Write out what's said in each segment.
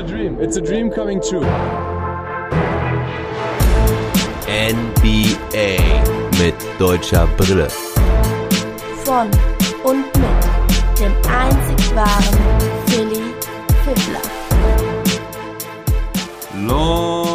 A dream. It's a dream coming true. NBA mit deutscher Brille. von und mit dem einzig wahren Philly Fiddler. Long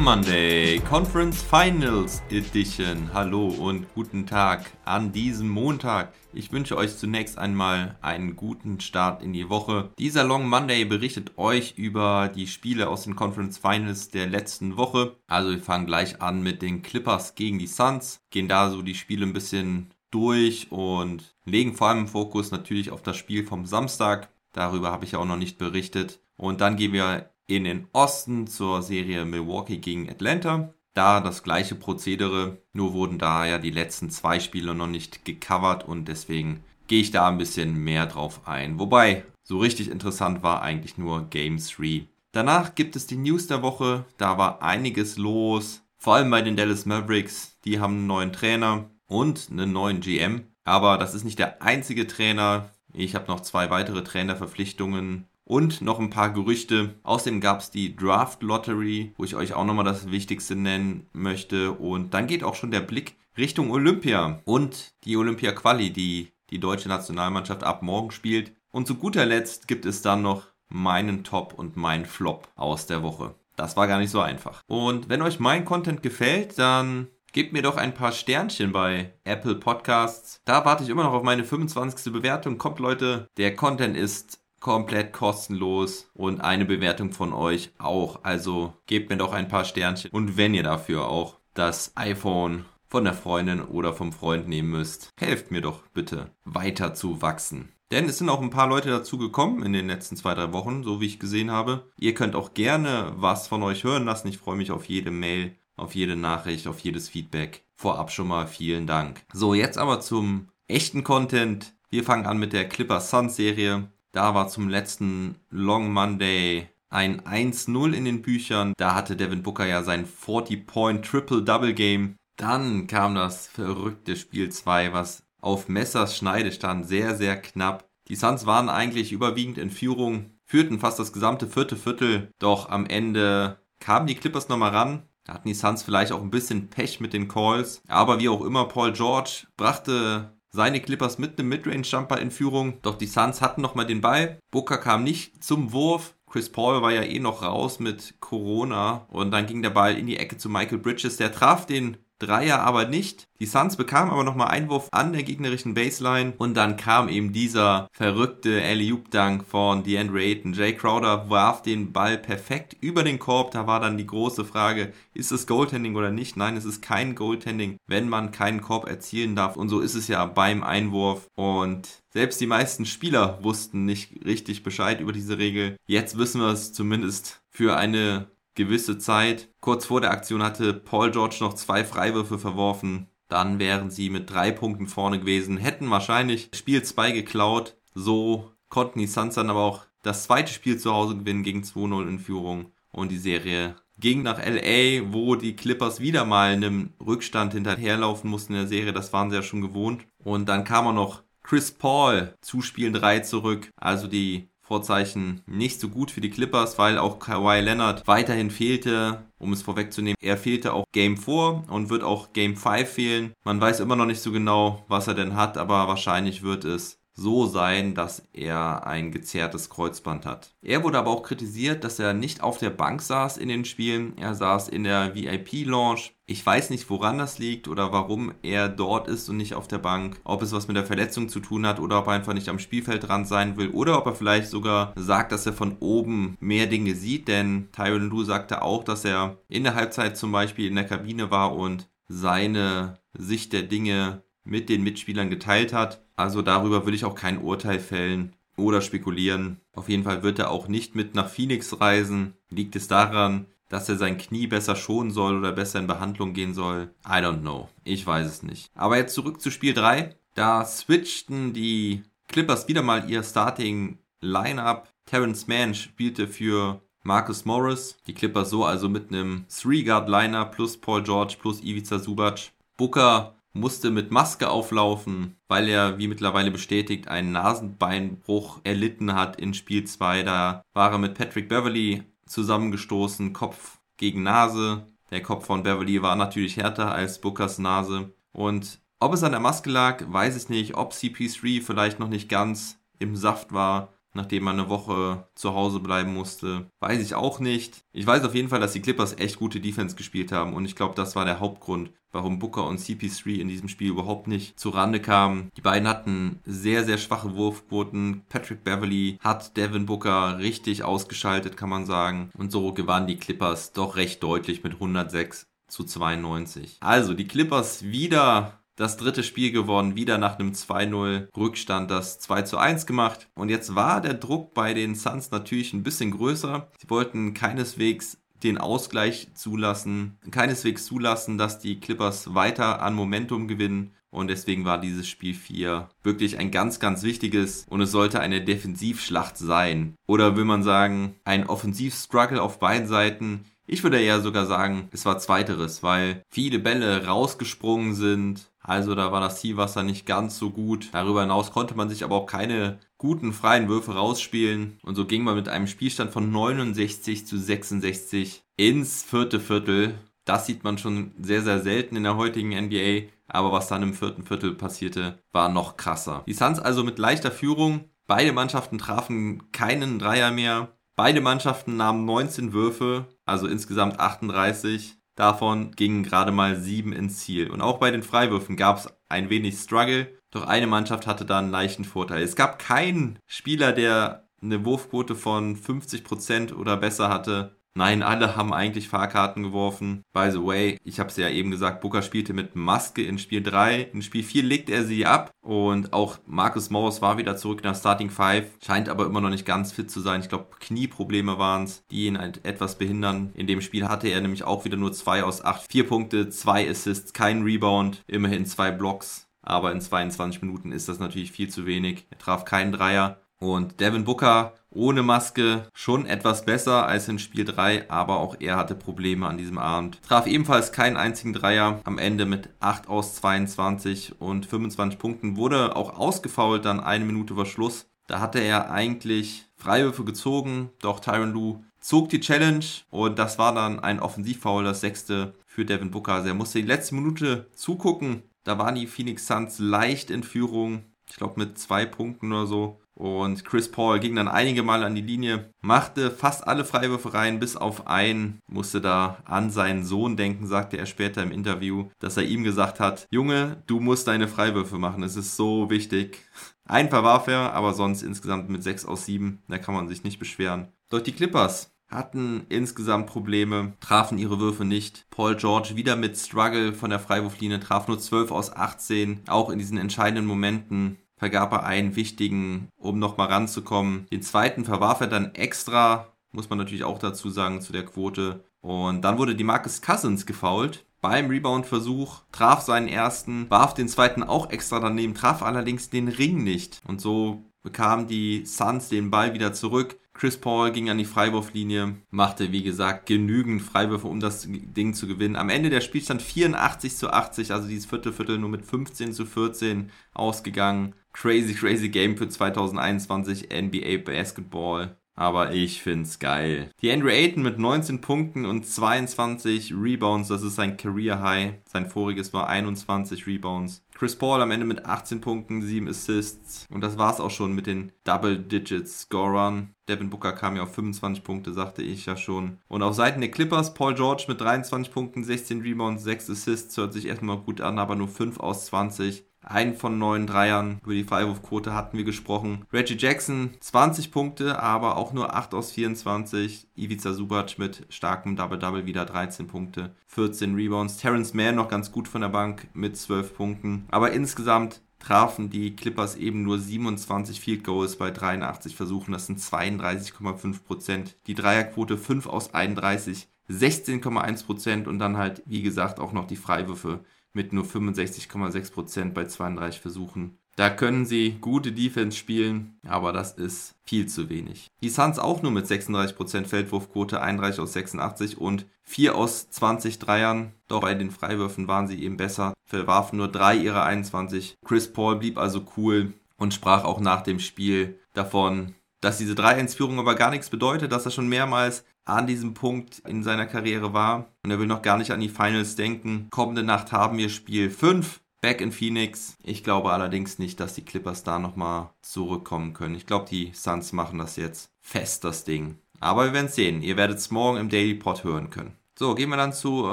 Monday, Conference Finals Edition. Hallo und guten Tag an diesem Montag. Ich wünsche euch zunächst einmal einen guten Start in die Woche. Dieser Long Monday berichtet euch über die Spiele aus den Conference Finals der letzten Woche. Also wir fangen gleich an mit den Clippers gegen die Suns, gehen da so die Spiele ein bisschen durch und legen vor allem Fokus natürlich auf das Spiel vom Samstag. Darüber habe ich auch noch nicht berichtet. Und dann gehen wir in den Osten zur Serie Milwaukee gegen Atlanta. Da das gleiche Prozedere, nur wurden da ja die letzten zwei Spiele noch nicht gecovert und deswegen gehe ich da ein bisschen mehr drauf ein. Wobei, so richtig interessant war eigentlich nur Game 3. Danach gibt es die News der Woche, da war einiges los, vor allem bei den Dallas Mavericks, die haben einen neuen Trainer und einen neuen GM, aber das ist nicht der einzige Trainer. Ich habe noch zwei weitere Trainerverpflichtungen und noch ein paar Gerüchte. Außerdem gab es die Draft Lottery, wo ich euch auch nochmal das Wichtigste nennen möchte. Und dann geht auch schon der Blick Richtung Olympia und die Olympia Quali, die die deutsche Nationalmannschaft ab morgen spielt. Und zu guter Letzt gibt es dann noch meinen Top und meinen Flop aus der Woche. Das war gar nicht so einfach. Und wenn euch mein Content gefällt, dann gebt mir doch ein paar Sternchen bei Apple Podcasts. Da warte ich immer noch auf meine 25. Bewertung. Kommt Leute, der Content ist komplett kostenlos und eine Bewertung von euch auch. Also gebt mir doch ein paar Sternchen. Und wenn ihr dafür auch das iPhone von der Freundin oder vom Freund nehmen müsst, helft mir doch bitte weiter zu wachsen. Denn es sind auch ein paar Leute dazu gekommen in den letzten zwei, drei Wochen, so wie ich gesehen habe. Ihr könnt auch gerne was von euch hören lassen. Ich freue mich auf jede Mail, auf jede Nachricht, auf jedes Feedback. Vorab schon mal vielen Dank. So, jetzt aber zum echten Content. Wir fangen an mit der Clippers Suns Serie. Da war zum letzten Long Monday ein 1-0 in den Büchern. Da hatte Devin Booker ja sein 40-Point Triple-Double-Game. Dann kam das verrückte Spiel 2, was auf Messers Schneide stand. Sehr, sehr knapp. Die Suns waren eigentlich überwiegend in Führung, führten fast das gesamte vierte Viertel. Doch am Ende kamen die Clippers nochmal ran. Da hatten die Suns vielleicht auch ein bisschen Pech mit den Calls. Aber wie auch immer, Paul George brachte seine Clippers mit einem Midrange-Jumper in Führung. Doch die Suns hatten nochmal den Ball. Booker kam nicht zum Wurf. Chris Paul war ja eh noch raus mit Corona. Und dann ging der Ball in die Ecke zu Michael Bridges. Der traf den Dreier aber nicht. Die Suns bekamen aber nochmal Einwurf an der gegnerischen Baseline und dann kam eben dieser verrückte Alley-Oop-Dunk von DeAndre Ayton. Jay Crowder warf den Ball perfekt über den Korb. Da war dann die große Frage, ist es Goaltending oder nicht? Nein, es ist kein Goaltending, wenn man keinen Korb erzielen darf. Und so ist es ja beim Einwurf. Und selbst die meisten Spieler wussten nicht richtig Bescheid über diese Regel. Jetzt wissen wir es zumindest für eine gewisse Zeit. Kurz vor der Aktion hatte Paul George noch zwei Freiwürfe verworfen. Dann wären sie mit drei Punkten vorne gewesen, hätten wahrscheinlich Spiel 2 geklaut. So konnten die Suns dann aber auch das zweite Spiel zu Hause gewinnen gegen 2-0 in Führung. Und die Serie ging nach LA, wo die Clippers wieder mal einem Rückstand hinterherlaufen mussten in der Serie. Das waren sie ja schon gewohnt. Und dann kam auch noch Chris Paul zu Spiel 3 zurück. Also die Vorzeichen nicht so gut für die Clippers, weil auch Kawhi Leonard weiterhin fehlte. Um es vorwegzunehmen, er fehlte auch Game 4 und wird auch Game 5 fehlen. Man weiß immer noch nicht so genau, was er denn hat, aber wahrscheinlich wird es so sein, dass er ein gezerrtes Kreuzband hat. Er wurde aber auch kritisiert, dass er nicht auf der Bank saß in den Spielen. Er saß in der VIP-Lounge. Ich weiß nicht, woran das liegt oder warum er dort ist und nicht auf der Bank. Ob es was mit der Verletzung zu tun hat oder ob er einfach nicht am Spielfeld dran sein will oder ob er vielleicht sogar sagt, dass er von oben mehr Dinge sieht. Denn Tyron Lue sagte auch, dass er in der Halbzeit zum Beispiel in der Kabine war und seine Sicht der Dinge mit den Mitspielern geteilt hat. Also darüber will ich auch kein Urteil fällen. oder spekulieren. Auf jeden Fall wird er auch nicht mit nach Phoenix reisen. Liegt es daran, dass er sein Knie besser schonen soll oder besser in Behandlung gehen soll? I don't know. Ich weiß es nicht. Aber jetzt zurück zu Spiel 3. Da switchten die Clippers wieder mal ihr Starting Lineup. Terrence Mann spielte für Marcus Morris. Die Clippers so also mit einem Three-Guard-Liner plus Paul George plus Ivica Subac. Booker musste mit Maske auflaufen, weil er, wie mittlerweile bestätigt, einen Nasenbeinbruch erlitten hat in Spiel 2. Da war er mit Patrick Beverly zusammengestoßen, Kopf gegen Nase. Der Kopf von Beverly war natürlich härter als Bookers Nase. Und ob es an der Maske lag, weiß ich nicht. Ob CP3 vielleicht noch nicht ganz im Saft war nachdem man eine Woche zu Hause bleiben musste. Weiß ich auch nicht. Ich weiß auf jeden Fall, dass die Clippers echt gute Defense gespielt haben und ich glaube, das war der Hauptgrund, warum Booker und CP3 in diesem Spiel überhaupt nicht zu Rande kamen. Die beiden hatten sehr, sehr schwache Wurfquoten. Patrick Beverly hat Devin Booker richtig ausgeschaltet, kann man sagen. Und so gewannen die Clippers doch recht deutlich mit 106 zu 92. Also die Clippers wieder das dritte Spiel gewonnen, wieder nach einem 2-0 Rückstand das 2 1 gemacht. Und jetzt war der Druck bei den Suns natürlich ein bisschen größer. Sie wollten keineswegs den Ausgleich zulassen, keineswegs zulassen, dass die Clippers weiter an Momentum gewinnen. Und deswegen war dieses Spiel 4 wirklich ein ganz, ganz wichtiges und es sollte eine Defensivschlacht sein. Oder will man sagen, ein Offensivstruggle auf beiden Seiten. Ich würde eher sogar sagen, es war zweiteres, weil viele Bälle rausgesprungen sind, also da war das Zielwasser nicht ganz so gut. Darüber hinaus konnte man sich aber auch keine guten freien Würfe rausspielen. Und so ging man mit einem Spielstand von 69 zu 66 ins vierte Viertel. Das sieht man schon sehr, sehr selten in der heutigen NBA. Aber was dann im vierten Viertel passierte, war noch krasser. Die Suns also mit leichter Führung. Beide Mannschaften trafen keinen Dreier mehr. Beide Mannschaften nahmen 19 Würfe, also insgesamt 38. Davon gingen gerade mal sieben ins Ziel. Und auch bei den Freiwürfen gab es ein wenig Struggle, doch eine Mannschaft hatte da einen leichten Vorteil. Es gab keinen Spieler, der eine Wurfquote von 50% oder besser hatte. Nein, alle haben eigentlich Fahrkarten geworfen. By the way, ich habe es ja eben gesagt, Booker spielte mit Maske in Spiel 3. In Spiel 4 legte er sie ab und auch Marcus Morris war wieder zurück nach Starting 5. Scheint aber immer noch nicht ganz fit zu sein. Ich glaube, Knieprobleme waren es, die ihn halt etwas behindern. In dem Spiel hatte er nämlich auch wieder nur 2 aus 8. 4 Punkte, 2 Assists, kein Rebound, immerhin 2 Blocks. Aber in 22 Minuten ist das natürlich viel zu wenig. Er traf keinen Dreier. Und Devin Booker ohne Maske schon etwas besser als in Spiel 3, aber auch er hatte Probleme an diesem Abend. Traf ebenfalls keinen einzigen Dreier, am Ende mit 8 aus 22 und 25 Punkten, wurde auch ausgefault dann eine Minute vor Schluss. Da hatte er eigentlich Freiwürfe gezogen, doch Tyron Lue zog die Challenge und das war dann ein Offensivfoul, das sechste für Devin Booker. Also er musste die letzte Minute zugucken. Da waren die Phoenix Suns leicht in Führung. Ich glaube mit zwei Punkten oder so. Und Chris Paul ging dann einige Mal an die Linie, machte fast alle Freiwürfe rein, bis auf einen, musste da an seinen Sohn denken, sagte er später im Interview, dass er ihm gesagt hat, Junge, du musst deine Freiwürfe machen, es ist so wichtig. Ein verwarf er, aber sonst insgesamt mit 6 aus 7, da kann man sich nicht beschweren. Doch die Clippers hatten insgesamt Probleme, trafen ihre Würfe nicht. Paul George wieder mit Struggle von der Freiwurflinie, traf nur 12 aus 18, auch in diesen entscheidenden Momenten vergab er einen wichtigen, um nochmal ranzukommen. Den zweiten verwarf er dann extra, muss man natürlich auch dazu sagen, zu der Quote. Und dann wurde die Marcus Cousins gefoult. Beim Rebound-Versuch traf seinen ersten, warf den zweiten auch extra daneben, traf allerdings den Ring nicht. Und so bekamen die Suns den Ball wieder zurück. Chris Paul ging an die Freiwurflinie, machte wie gesagt genügend Freiwürfe, um das Ding zu gewinnen. Am Ende der Spielstand 84 zu 80, also dieses vierte Viertel nur mit 15 zu 14 ausgegangen. Crazy, crazy Game für 2021 NBA Basketball. Aber ich find's geil. Die Andrew Ayton mit 19 Punkten und 22 Rebounds, das ist sein Career High. Sein voriges war 21 Rebounds. Chris Paul am Ende mit 18 Punkten, 7 Assists. Und das war's auch schon mit den Double Digit Scorern. Devin Booker kam ja auf 25 Punkte, sagte ich ja schon. Und auf Seiten der Clippers, Paul George mit 23 Punkten, 16 Rebounds, 6 Assists. Hört sich erstmal gut an, aber nur 5 aus 20. Einen von neun Dreiern. Über die Freiwurfquote hatten wir gesprochen. Reggie Jackson 20 Punkte, aber auch nur 8 aus 24. Ivica Subac mit starkem Double-Double wieder 13 Punkte, 14 Rebounds. Terrence Mann noch ganz gut von der Bank mit 12 Punkten. Aber insgesamt trafen die Clippers eben nur 27 Field Goals bei 83 Versuchen. Das sind 32,5 Prozent. Die Dreierquote 5 aus 31, 16,1 Prozent und dann halt, wie gesagt, auch noch die Freiwürfe mit nur 65,6 Prozent bei 32 Versuchen. Da können sie gute Defense spielen, aber das ist viel zu wenig. Die Suns auch nur mit 36% Feldwurfquote, 31 aus 86 und 4 aus 20 Dreiern. Doch bei den Freiwürfen waren sie eben besser, verwarfen nur 3 ihrer 21. Chris Paul blieb also cool und sprach auch nach dem Spiel davon, dass diese 3-1-Führung aber gar nichts bedeutet, dass er schon mehrmals an diesem Punkt in seiner Karriere war und er will noch gar nicht an die Finals denken. Kommende Nacht haben wir Spiel 5 Back in Phoenix. Ich glaube allerdings nicht, dass die Clippers da nochmal zurückkommen können. Ich glaube, die Suns machen das jetzt fest, das Ding. Aber wir werden es sehen. Ihr werdet es morgen im Daily Pod hören können. So, gehen wir dann zur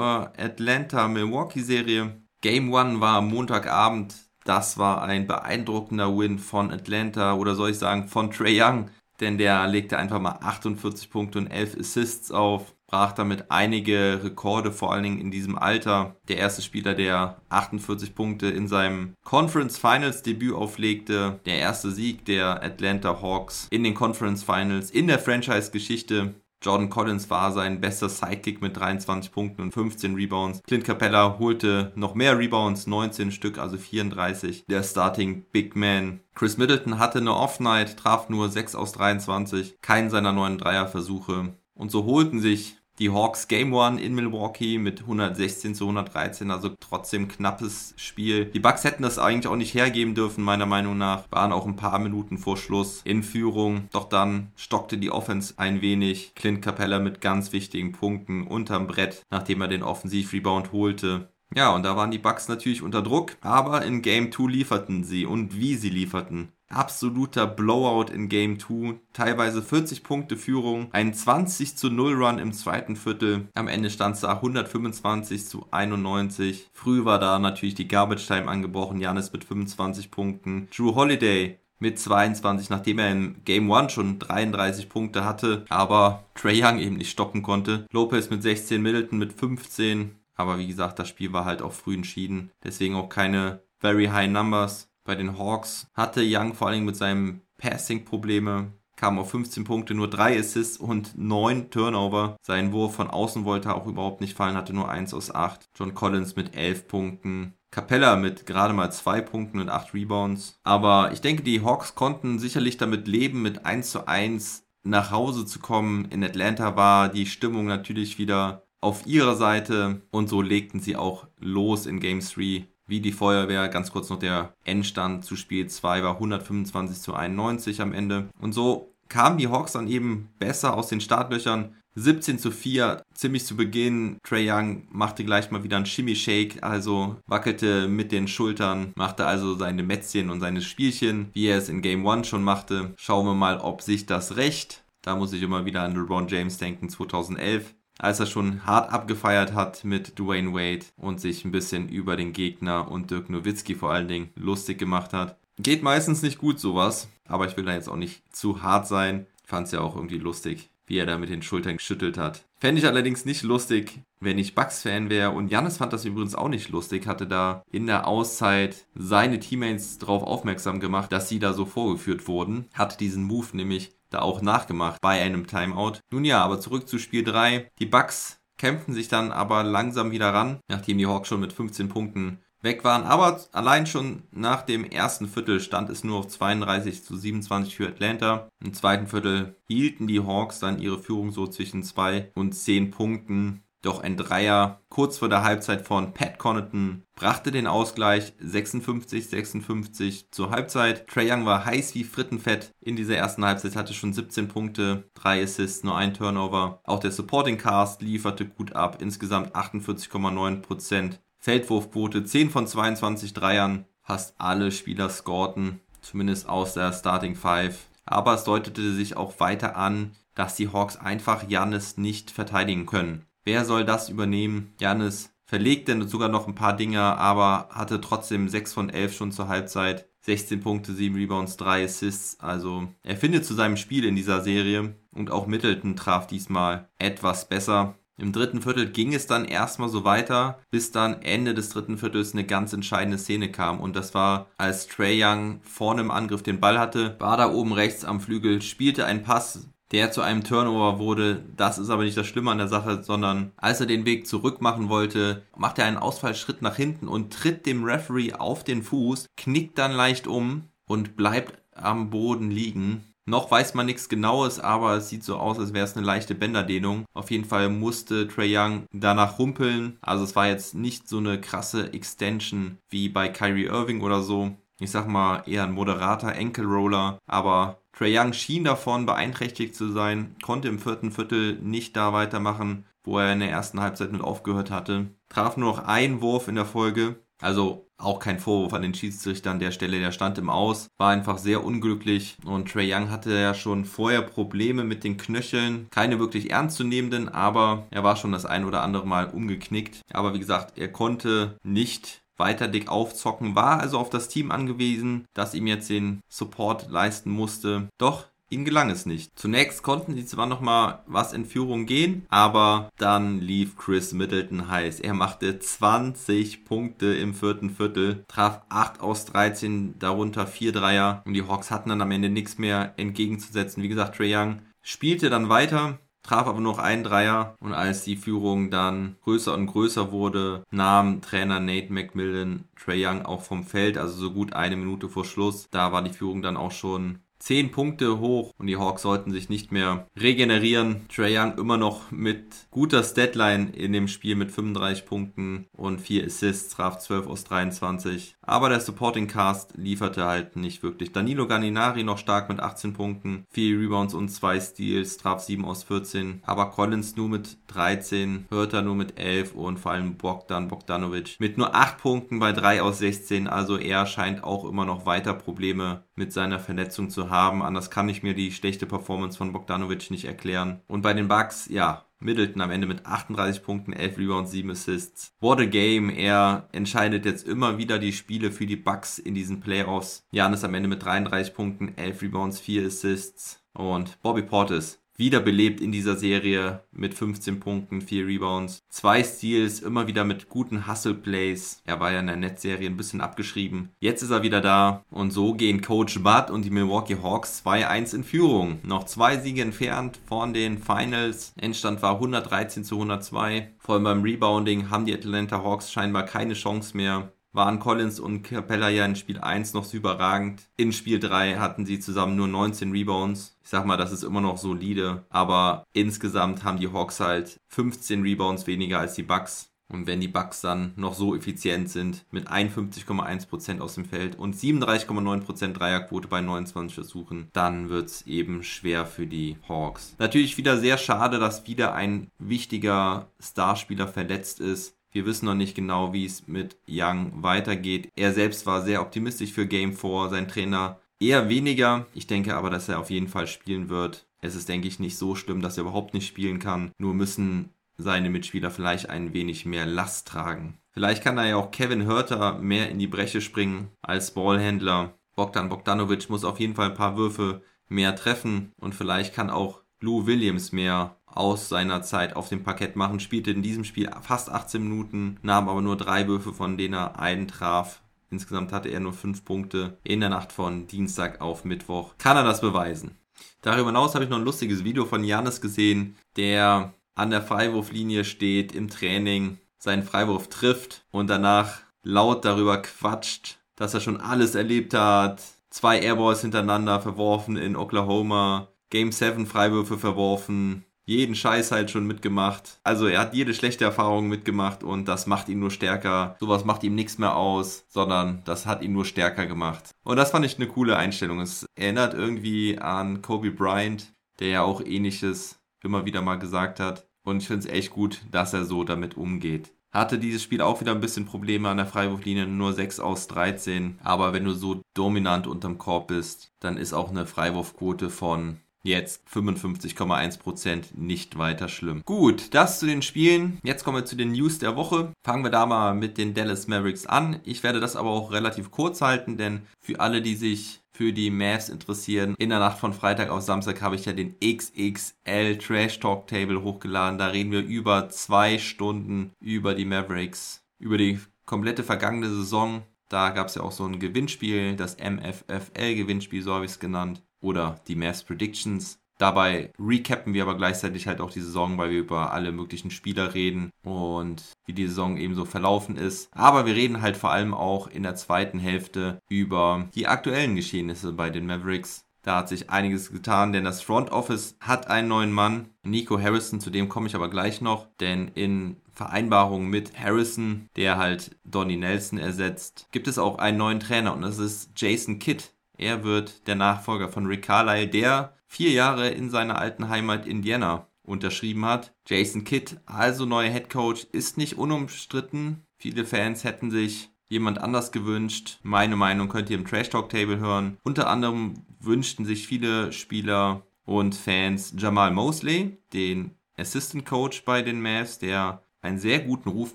äh, Atlanta-Milwaukee-Serie. Game 1 war Montagabend. Das war ein beeindruckender Win von Atlanta oder soll ich sagen von Trey Young, denn der legte einfach mal 48 Punkte und 11 Assists auf brach damit einige Rekorde, vor allen Dingen in diesem Alter. Der erste Spieler, der 48 Punkte in seinem Conference Finals Debüt auflegte. Der erste Sieg der Atlanta Hawks in den Conference Finals in der Franchise-Geschichte. Jordan Collins war sein bester Sidekick mit 23 Punkten und 15 Rebounds. Clint Capella holte noch mehr Rebounds, 19 Stück, also 34. Der Starting Big Man. Chris Middleton hatte eine Off-Night, traf nur 6 aus 23. Keinen seiner neuen Dreierversuche. Und so holten sich die Hawks Game One in Milwaukee mit 116 zu 113, also trotzdem knappes Spiel. Die Bucks hätten das eigentlich auch nicht hergeben dürfen, meiner Meinung nach. Waren auch ein paar Minuten vor Schluss in Führung. Doch dann stockte die Offense ein wenig. Clint Capella mit ganz wichtigen Punkten unterm Brett, nachdem er den Offensiv-Rebound holte. Ja, und da waren die Bucks natürlich unter Druck, aber in Game 2 lieferten sie und wie sie lieferten absoluter Blowout in Game 2. Teilweise 40 Punkte Führung, ein 20 zu 0 Run im zweiten Viertel. Am Ende stand es da 125 zu 91. Früh war da natürlich die Garbage Time angebrochen. Janis mit 25 Punkten. Drew Holiday mit 22, nachdem er im Game 1 schon 33 Punkte hatte, aber Trey Young eben nicht stoppen konnte. Lopez mit 16, Middleton mit 15. Aber wie gesagt, das Spiel war halt auch früh entschieden. Deswegen auch keine very high numbers bei den Hawks hatte Young vor allem mit seinem Passing Probleme, kam auf 15 Punkte, nur 3 Assists und 9 Turnover. Sein Wurf von außen wollte auch überhaupt nicht fallen, hatte nur 1 aus 8. John Collins mit 11 Punkten. Capella mit gerade mal 2 Punkten und 8 Rebounds. Aber ich denke, die Hawks konnten sicherlich damit leben, mit 1 zu 1 nach Hause zu kommen. In Atlanta war die Stimmung natürlich wieder auf ihrer Seite und so legten sie auch los in Game 3 wie die Feuerwehr. Ganz kurz noch der Endstand zu Spiel 2 war 125 zu 91 am Ende. Und so kamen die Hawks dann eben besser aus den Startlöchern. 17 zu 4, ziemlich zu Beginn. Trey Young machte gleich mal wieder einen Shimmy-Shake, also wackelte mit den Schultern, machte also seine Mätzchen und seine Spielchen, wie er es in Game 1 schon machte. Schauen wir mal, ob sich das rächt. Da muss ich immer wieder an LeBron James denken, 2011 als er schon hart abgefeiert hat mit Dwayne Wade und sich ein bisschen über den Gegner und Dirk Nowitzki vor allen Dingen lustig gemacht hat. Geht meistens nicht gut sowas, aber ich will da jetzt auch nicht zu hart sein. Fand's ja auch irgendwie lustig, wie er da mit den Schultern geschüttelt hat. Fände ich allerdings nicht lustig, wenn ich Bucks-Fan wäre. Und Janis fand das übrigens auch nicht lustig, hatte da in der Auszeit seine Teammates darauf aufmerksam gemacht, dass sie da so vorgeführt wurden. Hat diesen Move nämlich da auch nachgemacht bei einem Timeout. Nun ja, aber zurück zu Spiel 3. Die Bucks kämpften sich dann aber langsam wieder ran, nachdem die Hawks schon mit 15 Punkten weg waren. Aber allein schon nach dem ersten Viertel stand es nur auf 32 zu 27 für Atlanta. Im zweiten Viertel hielten die Hawks dann ihre Führung so zwischen 2 und 10 Punkten. Doch ein Dreier kurz vor der Halbzeit von Pat Connaughton brachte den Ausgleich 56-56 zur Halbzeit. Trae Young war heiß wie Frittenfett in dieser ersten Halbzeit, hatte schon 17 Punkte, 3 Assists, nur ein Turnover. Auch der Supporting Cast lieferte gut ab, insgesamt 48,9%. Feldwurfquote 10 von 22 Dreiern, fast alle Spieler scorten, zumindest aus der Starting Five. Aber es deutete sich auch weiter an, dass die Hawks einfach Jannis nicht verteidigen können. Wer soll das übernehmen? Janis verlegte sogar noch ein paar Dinger, aber hatte trotzdem 6 von 11 schon zur Halbzeit. 16 Punkte, 7 Rebounds, 3 Assists. Also er findet zu seinem Spiel in dieser Serie und auch Middleton traf diesmal etwas besser. Im dritten Viertel ging es dann erstmal so weiter, bis dann Ende des dritten Viertels eine ganz entscheidende Szene kam. Und das war, als Trey Young vorne im Angriff den Ball hatte, war da oben rechts am Flügel, spielte einen Pass der zu einem Turnover wurde. Das ist aber nicht das Schlimme an der Sache, sondern als er den Weg zurück machen wollte, macht er einen Ausfallschritt nach hinten und tritt dem Referee auf den Fuß, knickt dann leicht um und bleibt am Boden liegen. Noch weiß man nichts Genaues, aber es sieht so aus, als wäre es eine leichte Bänderdehnung. Auf jeden Fall musste Trey Young danach rumpeln. Also es war jetzt nicht so eine krasse Extension wie bei Kyrie Irving oder so. Ich sag mal eher ein moderater Enkelroller, aber Trey Young schien davon beeinträchtigt zu sein, konnte im vierten Viertel nicht da weitermachen, wo er in der ersten Halbzeit mit aufgehört hatte. Traf nur noch einen Wurf in der Folge, also auch kein Vorwurf an den Schiedsrichter an der Stelle, der stand im Aus, war einfach sehr unglücklich und Trey Young hatte ja schon vorher Probleme mit den Knöcheln, keine wirklich ernstzunehmenden, aber er war schon das ein oder andere Mal umgeknickt. Aber wie gesagt, er konnte nicht weiter dick aufzocken, war also auf das Team angewiesen, das ihm jetzt den Support leisten musste. Doch Ihnen gelang es nicht. Zunächst konnten sie zwar noch mal was in Führung gehen, aber dann lief Chris Middleton heiß. Er machte 20 Punkte im vierten Viertel, traf 8 aus 13, darunter 4 Dreier und die Hawks hatten dann am Ende nichts mehr entgegenzusetzen. Wie gesagt, Trae Young spielte dann weiter, traf aber noch einen Dreier und als die Führung dann größer und größer wurde, nahm Trainer Nate McMillan Trey Young auch vom Feld, also so gut eine Minute vor Schluss. Da war die Führung dann auch schon 10 Punkte hoch und die Hawks sollten sich nicht mehr regenerieren. Trae Young immer noch mit guter Statline in dem Spiel mit 35 Punkten und 4 Assists, traf 12 aus 23. Aber der Supporting Cast lieferte halt nicht wirklich. Danilo Gallinari noch stark mit 18 Punkten, 4 Rebounds und 2 Steals, traf 7 aus 14. Aber Collins nur mit 13, Hörter nur mit 11 und vor allem Bogdan Bogdanovic mit nur 8 Punkten bei 3 aus 16. Also er scheint auch immer noch weiter Probleme mit seiner Verletzung zu haben. Anders kann ich mir die schlechte Performance von Bogdanovic nicht erklären. Und bei den Bucks, ja, Middleton am Ende mit 38 Punkten, 11 Rebounds, 7 Assists. What a game. Er entscheidet jetzt immer wieder die Spiele für die Bucks in diesen Playoffs. Janis am Ende mit 33 Punkten, 11 Rebounds, 4 Assists. Und Bobby Portis wiederbelebt in dieser Serie mit 15 Punkten, 4 Rebounds, 2 Steals, immer wieder mit guten Hustle-Plays. Er war ja in der Netzserie ein bisschen abgeschrieben. Jetzt ist er wieder da und so gehen Coach Bud und die Milwaukee Hawks 2-1 in Führung. Noch zwei Siege entfernt von den Finals. Endstand war 113 zu 102. Vor allem beim Rebounding haben die Atlanta Hawks scheinbar keine Chance mehr waren Collins und Capella ja in Spiel 1 noch so überragend. In Spiel 3 hatten sie zusammen nur 19 Rebounds. Ich sag mal, das ist immer noch solide, aber insgesamt haben die Hawks halt 15 Rebounds weniger als die Bucks. Und wenn die Bucks dann noch so effizient sind, mit 51,1% aus dem Feld und 37,9% Dreierquote bei 29 Versuchen, dann wird's eben schwer für die Hawks. Natürlich wieder sehr schade, dass wieder ein wichtiger Starspieler verletzt ist. Wir wissen noch nicht genau, wie es mit Young weitergeht. Er selbst war sehr optimistisch für Game 4, sein Trainer eher weniger. Ich denke aber, dass er auf jeden Fall spielen wird. Es ist, denke ich, nicht so schlimm, dass er überhaupt nicht spielen kann. Nur müssen seine Mitspieler vielleicht ein wenig mehr Last tragen. Vielleicht kann da ja auch Kevin Hörter mehr in die Breche springen als Ballhändler. Bogdan Bogdanovic muss auf jeden Fall ein paar Würfe mehr treffen und vielleicht kann auch Lou Williams mehr aus seiner Zeit auf dem Parkett machen, spielte in diesem Spiel fast 18 Minuten, nahm aber nur drei Würfe, von denen er einen traf. Insgesamt hatte er nur fünf Punkte in der Nacht von Dienstag auf Mittwoch. Kann er das beweisen? Darüber hinaus habe ich noch ein lustiges Video von Janis gesehen, der an der Freiwurflinie steht im Training, seinen Freiwurf trifft und danach laut darüber quatscht, dass er schon alles erlebt hat. Zwei Airballs hintereinander verworfen in Oklahoma, Game 7 Freiwürfe verworfen, jeden Scheiß halt schon mitgemacht. Also er hat jede schlechte Erfahrung mitgemacht und das macht ihn nur stärker. Sowas macht ihm nichts mehr aus, sondern das hat ihn nur stärker gemacht. Und das fand ich eine coole Einstellung. Es erinnert irgendwie an Kobe Bryant, der ja auch ähnliches immer wieder mal gesagt hat. Und ich finde es echt gut, dass er so damit umgeht. Hatte dieses Spiel auch wieder ein bisschen Probleme an der Freiwurflinie, nur 6 aus 13. Aber wenn du so dominant unterm Korb bist, dann ist auch eine Freiwurfquote von Jetzt 55,1% nicht weiter schlimm. Gut, das zu den Spielen. Jetzt kommen wir zu den News der Woche. Fangen wir da mal mit den Dallas Mavericks an. Ich werde das aber auch relativ kurz halten, denn für alle, die sich für die Mavs interessieren. In der Nacht von Freitag auf Samstag habe ich ja den XXL Trash Talk Table hochgeladen. Da reden wir über zwei Stunden über die Mavericks, über die komplette vergangene Saison. Da gab es ja auch so ein Gewinnspiel, das MFFL Gewinnspiel, so habe ich es genannt. Oder die Mavs Predictions. Dabei recappen wir aber gleichzeitig halt auch die Saison, weil wir über alle möglichen Spieler reden und wie die Saison eben so verlaufen ist. Aber wir reden halt vor allem auch in der zweiten Hälfte über die aktuellen Geschehnisse bei den Mavericks. Da hat sich einiges getan, denn das Front Office hat einen neuen Mann, Nico Harrison, zu dem komme ich aber gleich noch, denn in Vereinbarung mit Harrison, der halt Donnie Nelson ersetzt, gibt es auch einen neuen Trainer und das ist Jason Kidd. Er wird der Nachfolger von Rick Carlisle, der vier Jahre in seiner alten Heimat Indiana unterschrieben hat. Jason Kidd, also neuer Head Coach, ist nicht unumstritten. Viele Fans hätten sich jemand anders gewünscht. Meine Meinung könnt ihr im Trash Talk Table hören. Unter anderem wünschten sich viele Spieler und Fans Jamal Mosley, den Assistant Coach bei den Mavs, der einen sehr guten Ruf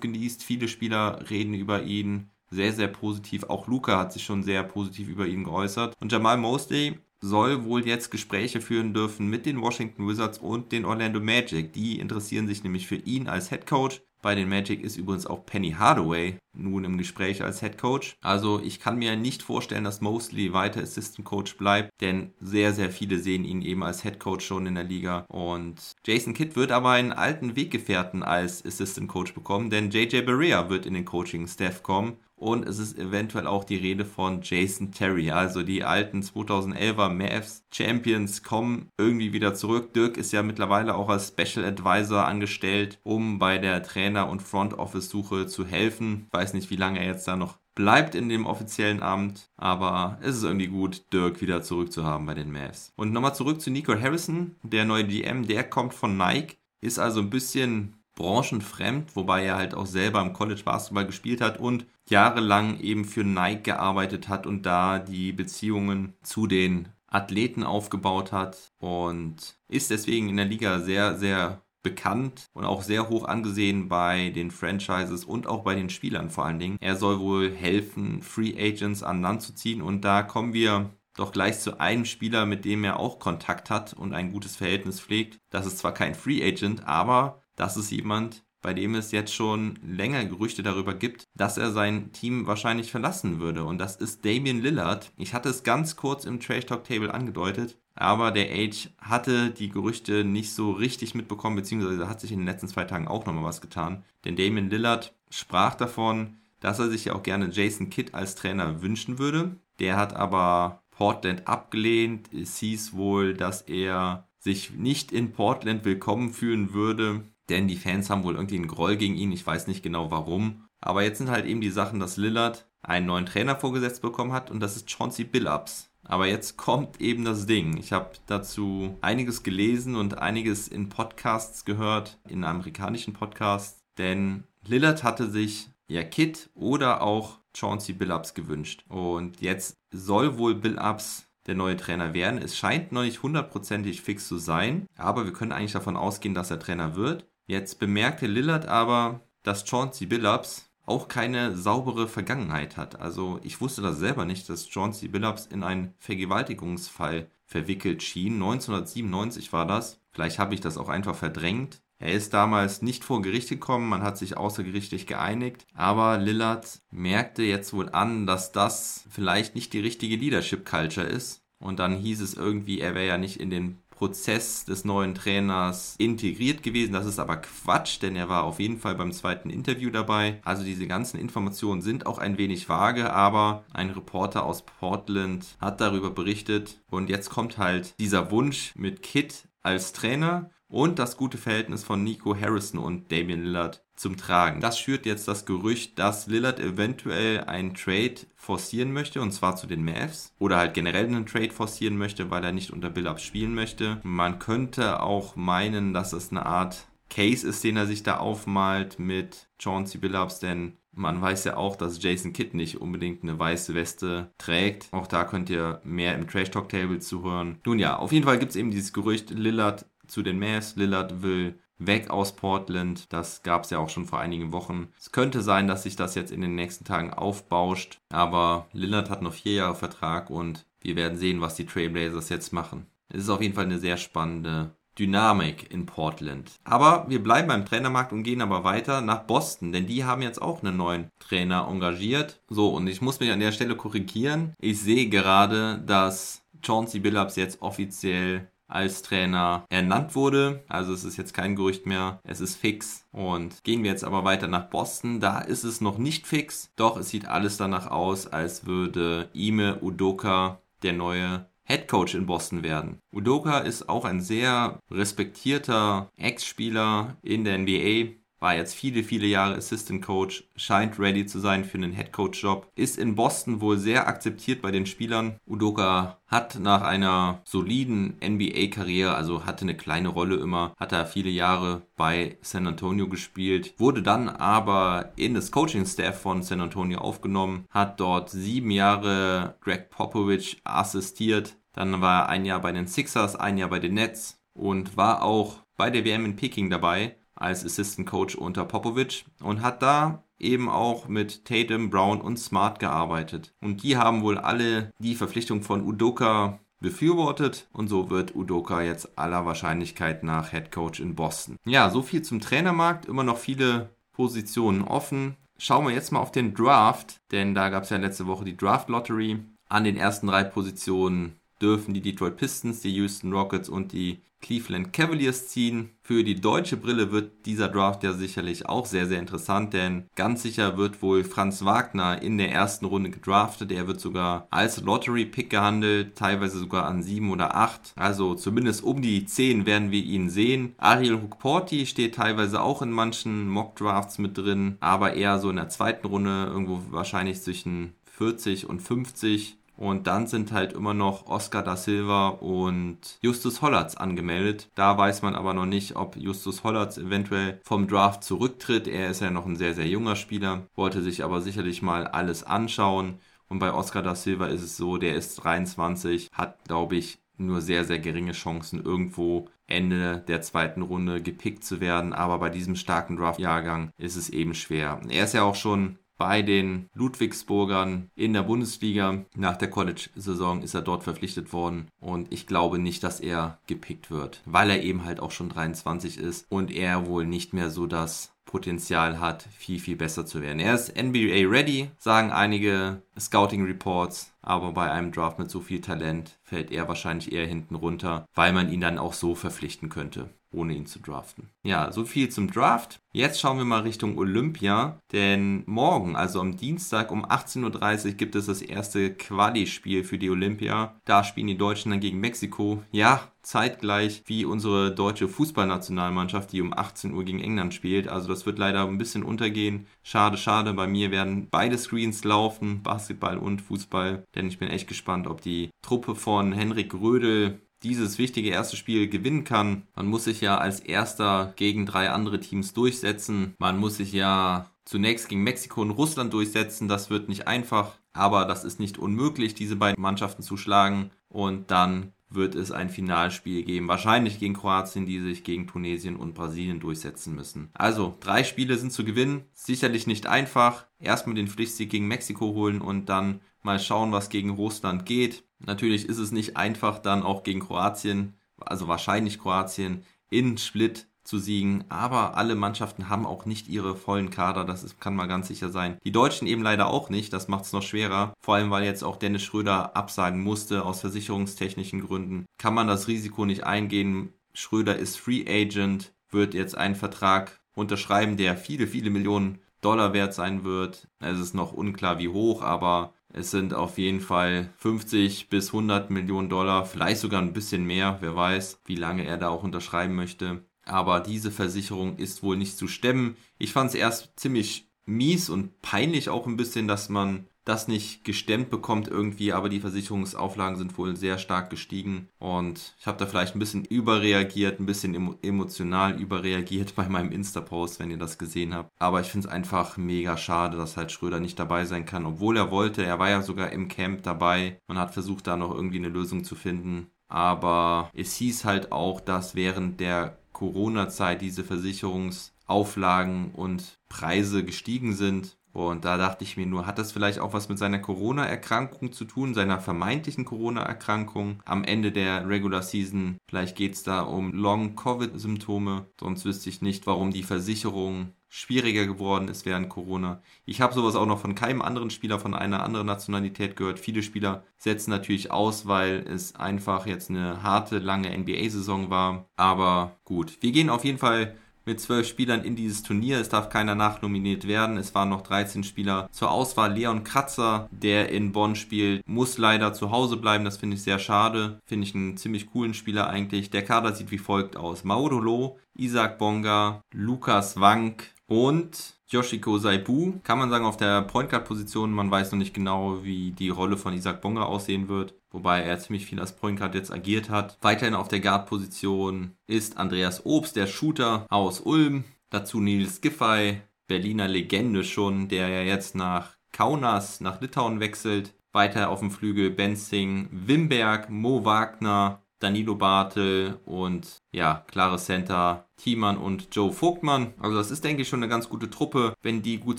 genießt. Viele Spieler reden über ihn sehr, sehr positiv. Auch Luca hat sich schon sehr positiv über ihn geäußert. Und Jamal Mosley soll wohl jetzt Gespräche führen dürfen mit den Washington Wizards und den Orlando Magic. Die interessieren sich nämlich für ihn als Head Coach. Bei den Magic ist übrigens auch Penny Hardaway nun im Gespräch als Head Coach. Also ich kann mir nicht vorstellen, dass Mosley weiter Assistant Coach bleibt, denn sehr, sehr viele sehen ihn eben als Head Coach schon in der Liga. Und Jason Kidd wird aber einen alten Weggefährten als Assistant Coach bekommen, denn JJ Barea wird in den Coaching-Staff kommen. Und es ist eventuell auch die Rede von Jason Terry. Also die alten 2011er Mavs Champions kommen irgendwie wieder zurück. Dirk ist ja mittlerweile auch als Special Advisor angestellt, um bei der Trainer- und Front Office Suche zu helfen. Ich weiß nicht, wie lange er jetzt da noch bleibt in dem offiziellen Amt, aber es ist irgendwie gut, Dirk wieder zurückzuhaben bei den Mavs. Und nochmal zurück zu Nico Harrison, der neue GM, der kommt von Nike, ist also ein bisschen branchenfremd, wobei er halt auch selber im College Basketball gespielt hat und jahrelang eben für Nike gearbeitet hat und da die Beziehungen zu den Athleten aufgebaut hat und ist deswegen in der Liga sehr, sehr bekannt und auch sehr hoch angesehen bei den Franchises und auch bei den Spielern vor allen Dingen. Er soll wohl helfen, Free Agents an Land zu ziehen und da kommen wir doch gleich zu einem Spieler, mit dem er auch Kontakt hat und ein gutes Verhältnis pflegt. Das ist zwar kein Free Agent, aber das ist jemand, bei dem es jetzt schon länger Gerüchte darüber gibt, dass er sein Team wahrscheinlich verlassen würde. Und das ist Damian Lillard. Ich hatte es ganz kurz im Trash Talk Table angedeutet, aber der Age hatte die Gerüchte nicht so richtig mitbekommen, beziehungsweise hat sich in den letzten zwei Tagen auch nochmal was getan. Denn Damian Lillard sprach davon, dass er sich ja auch gerne Jason Kidd als Trainer wünschen würde. Der hat aber Portland abgelehnt. Es hieß wohl, dass er sich nicht in Portland willkommen fühlen würde denn die Fans haben wohl irgendwie einen Groll gegen ihn. Ich weiß nicht genau warum. Aber jetzt sind halt eben die Sachen, dass Lillard einen neuen Trainer vorgesetzt bekommen hat und das ist Chauncey Billups. Aber jetzt kommt eben das Ding. Ich habe dazu einiges gelesen und einiges in Podcasts gehört, in amerikanischen Podcasts, denn Lillard hatte sich ja Kit oder auch Chauncey Billups gewünscht. Und jetzt soll wohl Billups der neue Trainer werden. Es scheint noch nicht hundertprozentig fix zu sein, aber wir können eigentlich davon ausgehen, dass er Trainer wird. Jetzt bemerkte Lillard aber, dass Chauncey Billups auch keine saubere Vergangenheit hat. Also ich wusste das selber nicht, dass Chauncey Billups in einen Vergewaltigungsfall verwickelt schien. 1997 war das. Vielleicht habe ich das auch einfach verdrängt. Er ist damals nicht vor Gericht gekommen, man hat sich außergerichtlich geeinigt, aber Lillard merkte jetzt wohl an, dass das vielleicht nicht die richtige Leadership Culture ist. Und dann hieß es irgendwie, er wäre ja nicht in den Prozess des neuen Trainers integriert gewesen. Das ist aber Quatsch, denn er war auf jeden Fall beim zweiten Interview dabei. Also diese ganzen Informationen sind auch ein wenig vage, aber ein Reporter aus Portland hat darüber berichtet. Und jetzt kommt halt dieser Wunsch mit Kit als Trainer und das gute Verhältnis von Nico Harrison und Damian Lillard zum Tragen. Das schürt jetzt das Gerücht, dass Lillard eventuell einen Trade forcieren möchte, und zwar zu den Mavs. Oder halt generell einen Trade forcieren möchte, weil er nicht unter Billups spielen möchte. Man könnte auch meinen, dass es eine Art Case ist, den er sich da aufmalt mit Chauncey Billups, denn Man weiß ja auch, dass Jason Kidd nicht unbedingt eine weiße Weste trägt. Auch da könnt ihr mehr im Trash Talk Table zuhören. Nun ja, auf jeden Fall gibt es eben dieses Gerücht, Lillard zu den Mavs. Lillard will weg aus Portland. Das gab es ja auch schon vor einigen Wochen. Es könnte sein, dass sich das jetzt in den nächsten Tagen aufbauscht. Aber Lillard hat noch vier Jahre Vertrag und wir werden sehen, was die Trailblazers jetzt machen. Es ist auf jeden Fall eine sehr spannende Dynamik in Portland. Aber wir bleiben beim Trainermarkt und gehen aber weiter nach Boston, denn die haben jetzt auch einen neuen Trainer engagiert. So, und ich muss mich an der Stelle korrigieren. Ich sehe gerade, dass Chauncey Billups jetzt offiziell als Trainer ernannt wurde. Also es ist jetzt kein Gerücht mehr, es ist fix. Und gehen wir jetzt aber weiter nach Boston, da ist es noch nicht fix, doch es sieht alles danach aus, als würde Ime Udoka der neue Head Coach in Boston werden. Udoka ist auch ein sehr respektierter Ex-Spieler in der NBA, war jetzt viele, viele Jahre Assistant Coach, scheint ready zu sein für einen Head Coach Job, ist in Boston wohl sehr akzeptiert bei den Spielern. Udoka hat nach einer soliden NBA-Karriere, also hatte eine kleine Rolle immer, hat er viele Jahre bei San Antonio gespielt, wurde dann aber in das Coaching-Staff von San Antonio aufgenommen, hat dort sieben Jahre Greg Popovich assistiert, dann war er ein Jahr bei den Sixers, ein Jahr bei den Nets und war auch bei der WM in Peking dabei als Assistant Coach unter Popovic und hat da eben auch mit Tatum, Brown und Smart gearbeitet. Und die haben wohl alle die Verpflichtung von Udoka befürwortet und so wird Udoka jetzt aller Wahrscheinlichkeit nach Head Coach in Boston. Ja, so viel zum Trainermarkt, immer noch viele Positionen offen. Schauen wir jetzt mal auf den Draft, denn da gab es ja letzte Woche die Draft Lottery. An den ersten drei Positionen dürfen die Detroit Pistons, die Houston Rockets und die Cleveland Cavaliers ziehen. Für die deutsche Brille wird dieser Draft ja sicherlich auch sehr, sehr interessant, denn ganz sicher wird wohl Franz Wagner in der ersten Runde gedraftet. Er wird sogar als Lottery-Pick gehandelt, teilweise sogar an 7 oder 8. Also zumindest um die 10 werden wir ihn sehen. Ariel Hukporti steht teilweise auch in manchen Mock-Drafts mit drin, aber eher so in der zweiten Runde, irgendwo wahrscheinlich zwischen 40 und 50. Und dann sind halt immer noch Oscar da Silva und Justus Hollatz angemeldet. Da weiß man aber noch nicht, ob Justus Hollatz eventuell vom Draft zurücktritt. Er ist ja noch ein sehr, sehr junger Spieler, wollte sich aber sicherlich mal alles anschauen. Und bei Oscar da Silva ist es so, der ist 23, hat, glaube ich, nur sehr, sehr geringe Chancen, irgendwo Ende der zweiten Runde gepickt zu werden. Aber bei diesem starken Draft-Jahrgang ist es eben schwer. Er ist ja auch schon bei den Ludwigsburgern in der Bundesliga. Nach der College-Saison ist er dort verpflichtet worden und ich glaube nicht, dass er gepickt wird, weil er eben halt auch schon 23 ist und er wohl nicht mehr so das Potenzial hat, viel, viel besser zu werden. Er ist NBA ready, sagen einige Scouting Reports, aber bei einem Draft mit so viel Talent fällt er wahrscheinlich eher hinten runter, weil man ihn dann auch so verpflichten könnte ohne ihn zu draften. Ja, so viel zum Draft. Jetzt schauen wir mal Richtung Olympia, denn morgen, also am Dienstag um 18.30 Uhr gibt es das erste Quali-Spiel für die Olympia. Da spielen die Deutschen dann gegen Mexiko. Ja, zeitgleich wie unsere deutsche Fußballnationalmannschaft, die um 18 Uhr gegen England spielt. Also das wird leider ein bisschen untergehen. Schade, schade. Bei mir werden beide Screens laufen, Basketball und Fußball. Denn ich bin echt gespannt, ob die Truppe von Henrik Rödel dieses wichtige erste Spiel gewinnen kann. Man muss sich ja als erster gegen drei andere Teams durchsetzen. Man muss sich ja zunächst gegen Mexiko und Russland durchsetzen. Das wird nicht einfach, aber das ist nicht unmöglich, diese beiden Mannschaften zu schlagen. Und dann wird es ein Finalspiel geben, wahrscheinlich gegen Kroatien, die sich gegen Tunesien und Brasilien durchsetzen müssen. Also, drei Spiele sind zu gewinnen, sicherlich nicht einfach. Erstmal den Pflichtsieg gegen Mexiko holen und dann mal schauen, was gegen Russland geht. Natürlich ist es nicht einfach, dann auch gegen Kroatien, also wahrscheinlich Kroatien, in Split zu siegen, aber alle Mannschaften haben auch nicht ihre vollen Kader, das ist, kann man ganz sicher sein. Die Deutschen eben leider auch nicht, das macht es noch schwerer, vor allem weil jetzt auch Dennis Schröder absagen musste aus versicherungstechnischen Gründen. Kann man das Risiko nicht eingehen. Schröder ist Free Agent, wird jetzt einen Vertrag unterschreiben, der viele, viele Millionen Dollar wert sein wird. Es ist noch unklar, wie hoch, aber es sind auf jeden Fall 50 bis 100 Millionen Dollar, vielleicht sogar ein bisschen mehr, wer weiß, wie lange er da auch unterschreiben möchte. Aber diese Versicherung ist wohl nicht zu stemmen. Ich fand es erst ziemlich mies und peinlich auch ein bisschen, dass man das nicht gestemmt bekommt irgendwie, aber die Versicherungsauflagen sind wohl sehr stark gestiegen und ich habe da vielleicht ein bisschen überreagiert, ein bisschen emotional überreagiert bei meinem Insta-Post, wenn ihr das gesehen habt. Aber ich finde es einfach mega schade, dass halt Schröder nicht dabei sein kann, obwohl er wollte. Er war ja sogar im Camp dabei. Man hat versucht, da noch irgendwie eine Lösung zu finden. Aber es hieß halt auch, dass während der Corona-Zeit diese Versicherungsauflagen und Preise gestiegen sind und da dachte ich mir nur, hat das vielleicht auch was mit seiner Corona-Erkrankung zu tun, seiner vermeintlichen Corona-Erkrankung am Ende der Regular Season? Vielleicht geht es da um Long-Covid-Symptome. Sonst wüsste ich nicht, warum die Versicherung schwieriger geworden ist während Corona. Ich habe sowas auch noch von keinem anderen Spieler von einer anderen Nationalität gehört. Viele Spieler setzen natürlich aus, weil es einfach jetzt eine harte, lange NBA-Saison war. Aber gut, wir gehen auf jeden Fall mit zwölf Spielern in dieses Turnier. Es darf keiner nachnominiert werden. Es waren noch 13 Spieler zur Auswahl. Leon Kratzer, der in Bonn spielt, muss leider zu Hause bleiben. Das finde ich sehr schade. Finde ich einen ziemlich coolen Spieler eigentlich. Der Kader sieht wie folgt aus. Maudolo, Isaac Bonga, Lukas Wank und Yoshiko Saibu, kann man sagen, auf der Point Guard Position. Man weiß noch nicht genau, wie die Rolle von Isaac Bonga aussehen wird, wobei er ziemlich viel als Point Guard jetzt agiert hat. Weiterhin auf der Guard Position ist Andreas Obst, der Shooter aus Ulm. Dazu Nils Giffey, Berliner Legende schon, der ja jetzt nach Kaunas, nach Litauen wechselt. Weiter auf dem Flügel Benzing, Wimberg, Mo Wagner, Danilo Bartel und ja, klare Center Thiemann und Joe Vogtmann. Also das ist, denke ich, schon eine ganz gute Truppe. Wenn die gut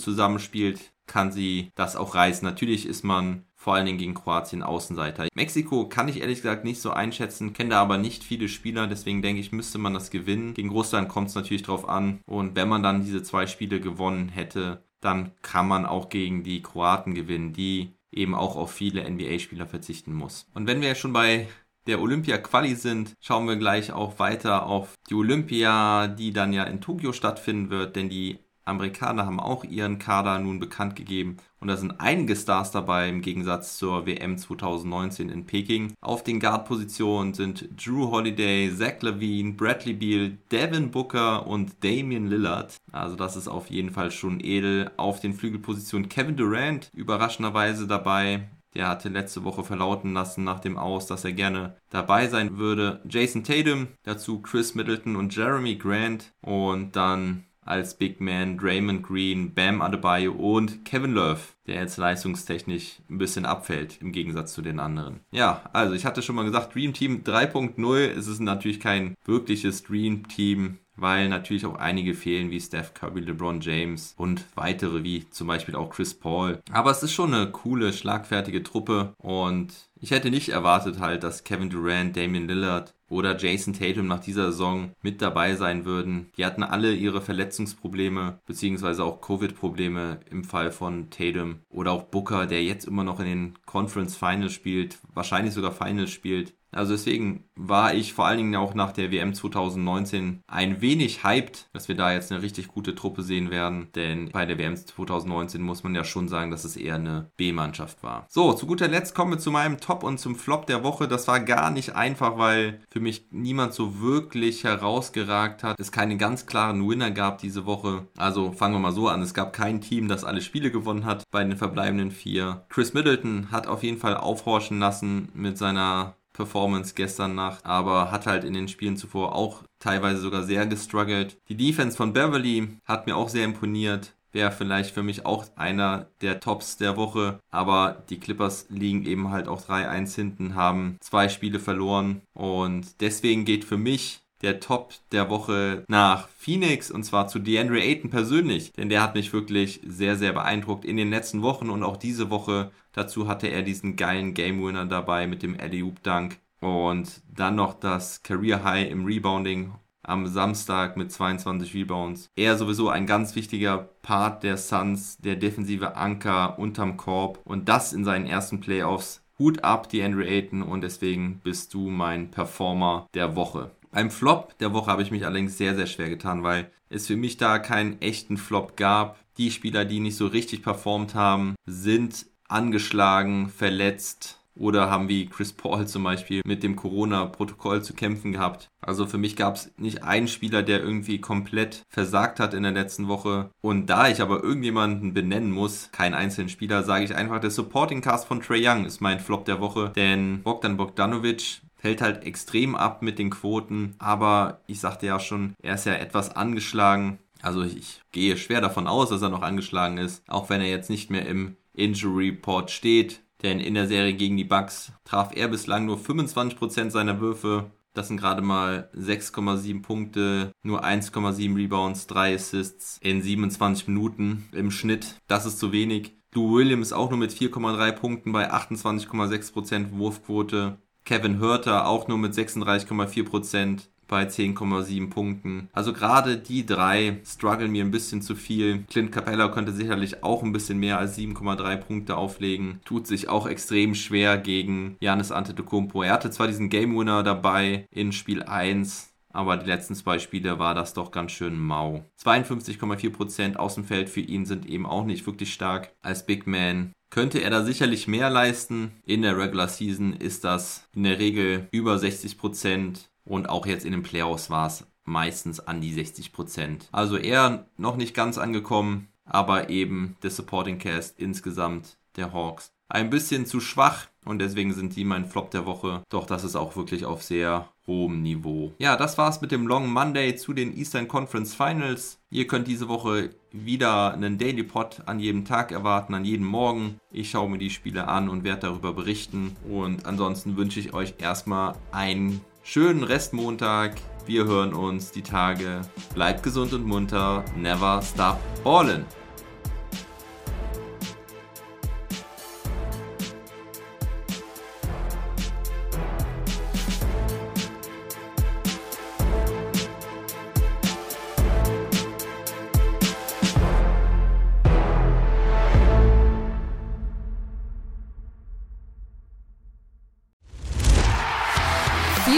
zusammenspielt, kann sie das auch reißen. Natürlich ist man vor allen Dingen gegen Kroatien Außenseiter. Mexiko kann ich ehrlich gesagt nicht so einschätzen, kenne da aber nicht viele Spieler, deswegen denke ich, müsste man das gewinnen. Gegen Russland kommt es natürlich drauf an. Und wenn man dann diese zwei Spiele gewonnen hätte, dann kann man auch gegen die Kroaten gewinnen, die eben auch auf viele NBA-Spieler verzichten muss. Und wenn wir schon bei der Olympia-Quali sind, schauen wir gleich auch weiter auf die Olympia, die dann ja in Tokio stattfinden wird, denn die Amerikaner haben auch ihren Kader nun bekannt gegeben und da sind einige Stars dabei im Gegensatz zur WM 2019 in Peking. Auf den Guard-Positionen sind Drew Holiday, Zach Levine, Bradley Beal, Devin Booker und Damian Lillard. Also das ist auf jeden Fall schon edel. Auf den Flügelpositionen Kevin Durant überraschenderweise dabei. Der hatte letzte Woche verlauten lassen nach dem Aus, dass er gerne dabei sein würde. Jason Tatum, dazu Chris Middleton und Jeremy Grant und dann als Big Man Draymond Green, Bam Adebayo und Kevin Love, der jetzt leistungstechnisch ein bisschen abfällt im Gegensatz zu den anderen. Ja, also ich hatte schon mal gesagt, Dream Team 3.0. Es ist natürlich kein wirkliches Dream Team weil natürlich auch einige fehlen, wie Steph Curry, LeBron James und weitere, wie zum Beispiel auch Chris Paul. Aber es ist schon eine coole, schlagfertige Truppe und ich hätte nicht erwartet halt, dass Kevin Durant, Damian Lillard oder Jason Tatum nach dieser Saison mit dabei sein würden. Die hatten alle ihre Verletzungsprobleme beziehungsweise auch Covid-Probleme im Fall von Tatum oder auch Booker, der jetzt immer noch in den Conference Finals spielt, wahrscheinlich sogar Finals spielt. Also deswegen war ich vor allen Dingen auch nach der WM 2019 ein wenig hyped, dass wir da jetzt eine richtig gute Truppe sehen werden. Denn bei der WM 2019 muss man ja schon sagen, dass es eher eine B-Mannschaft war. So, zu guter Letzt kommen wir zu meinem Top und zum Flop der Woche. Das war gar nicht einfach, weil für mich niemand so wirklich herausgeragt hat. Es keine ganz klaren Winner gab diese Woche. Also fangen wir mal so an. Es gab kein Team, das alle Spiele gewonnen hat bei den verbleibenden vier. Chris Middleton hat auf jeden Fall aufhorchen lassen mit seiner Performance gestern Nacht, aber hat halt in den Spielen zuvor auch teilweise sogar sehr gestruggelt. Die Defense von Beverly hat mir auch sehr imponiert. Wäre vielleicht für mich auch einer der Tops der Woche. Aber die Clippers liegen eben halt auch 3-1 hinten, haben zwei Spiele verloren. Und deswegen geht für mich der Top der Woche nach Phoenix und zwar zu DeAndre Ayton persönlich, denn der hat mich wirklich sehr, sehr beeindruckt in den letzten Wochen und auch diese Woche. Dazu hatte er diesen geilen Game Winner dabei mit dem Alley Oop Dunk und dann noch das Career High im Rebounding am Samstag mit 22 Rebounds. Er sowieso ein ganz wichtiger Part der Suns, der defensive Anker unterm Korb und das in seinen ersten Playoffs. Hut ab, die Andrew Ayton, und deswegen bist du mein Performer der Woche. Beim Flop der Woche habe ich mich allerdings sehr, sehr schwer getan, weil es für mich da keinen echten Flop gab. Die Spieler, die nicht so richtig performt haben, sind angeschlagen, verletzt, oder haben wie Chris Paul zum Beispiel mit dem Corona-Protokoll zu kämpfen gehabt. Also für mich gab es nicht einen Spieler, der irgendwie komplett versagt hat in der letzten Woche. Und da ich aber irgendjemanden benennen muss, keinen einzelnen Spieler, sage ich einfach, der Supporting Cast von Trey Young ist mein Flop der Woche. Denn Bogdan Bogdanovic fällt halt extrem ab mit den Quoten. Aber ich sagte ja schon, er ist ja etwas angeschlagen. Also ich gehe schwer davon aus, dass er noch angeschlagen ist, auch wenn er jetzt nicht mehr im Injury Report steht. Denn in der Serie gegen die Bucks traf er bislang nur 25% seiner Würfe. Das sind gerade mal 6,7 Punkte, nur 1,7 Rebounds, 3 Assists in 27 Minuten im Schnitt. Das ist zu wenig. Lou Williams auch nur mit 4,3 Punkten bei 28,6% Wurfquote. Kevin Hörter auch nur mit 36,4% bei 10,7 Punkten. Also gerade die drei strugglen mir ein bisschen zu viel. Clint Capella könnte sicherlich auch ein bisschen mehr als 7,3 Punkte auflegen. Tut sich auch extrem schwer gegen Janis Antetokounmpo. Er hatte zwar diesen Game Winner dabei in Spiel 1, aber die letzten zwei Spiele war das doch ganz schön mau. 52,4% Außenfeld für ihn sind eben auch nicht wirklich stark. Als Big Man könnte er da sicherlich mehr leisten. In der Regular Season ist das in der Regel über 60%. Und auch jetzt in den Playoffs war es meistens an die 60 Prozent. Also eher noch nicht ganz angekommen, aber eben der Supporting Cast insgesamt der Hawks ein bisschen zu schwach und deswegen sind die mein Flop der Woche. Doch das ist auch wirklich auf sehr hohem Niveau. Ja, das war's mit dem Long Monday zu den Eastern Conference Finals. Ihr könnt diese Woche wieder einen Daily Pod an jedem Tag erwarten, an jedem Morgen. Ich schaue mir die Spiele an und werde darüber berichten. Und ansonsten wünsche ich euch erstmal einen schönen Restmontag. Wir hören uns die Tage. Bleibt gesund und munter. Never stop ballin'.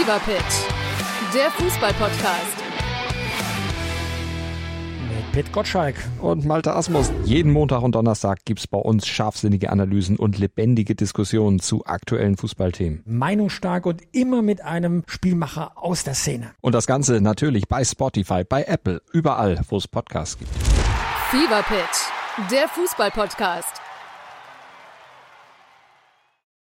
Fever Pitch, der Fußballpodcast. Mit Pit Gottschalk. Und Malte Asmus. Jeden Montag und Donnerstag gibt's bei uns scharfsinnige Analysen und lebendige Diskussionen zu aktuellen Fußballthemen. Meinungsstark und immer mit einem Spielmacher aus der Szene. Und das Ganze natürlich bei Spotify, bei Apple, überall, wo es Podcasts gibt. Fever Pitch, der Fußballpodcast.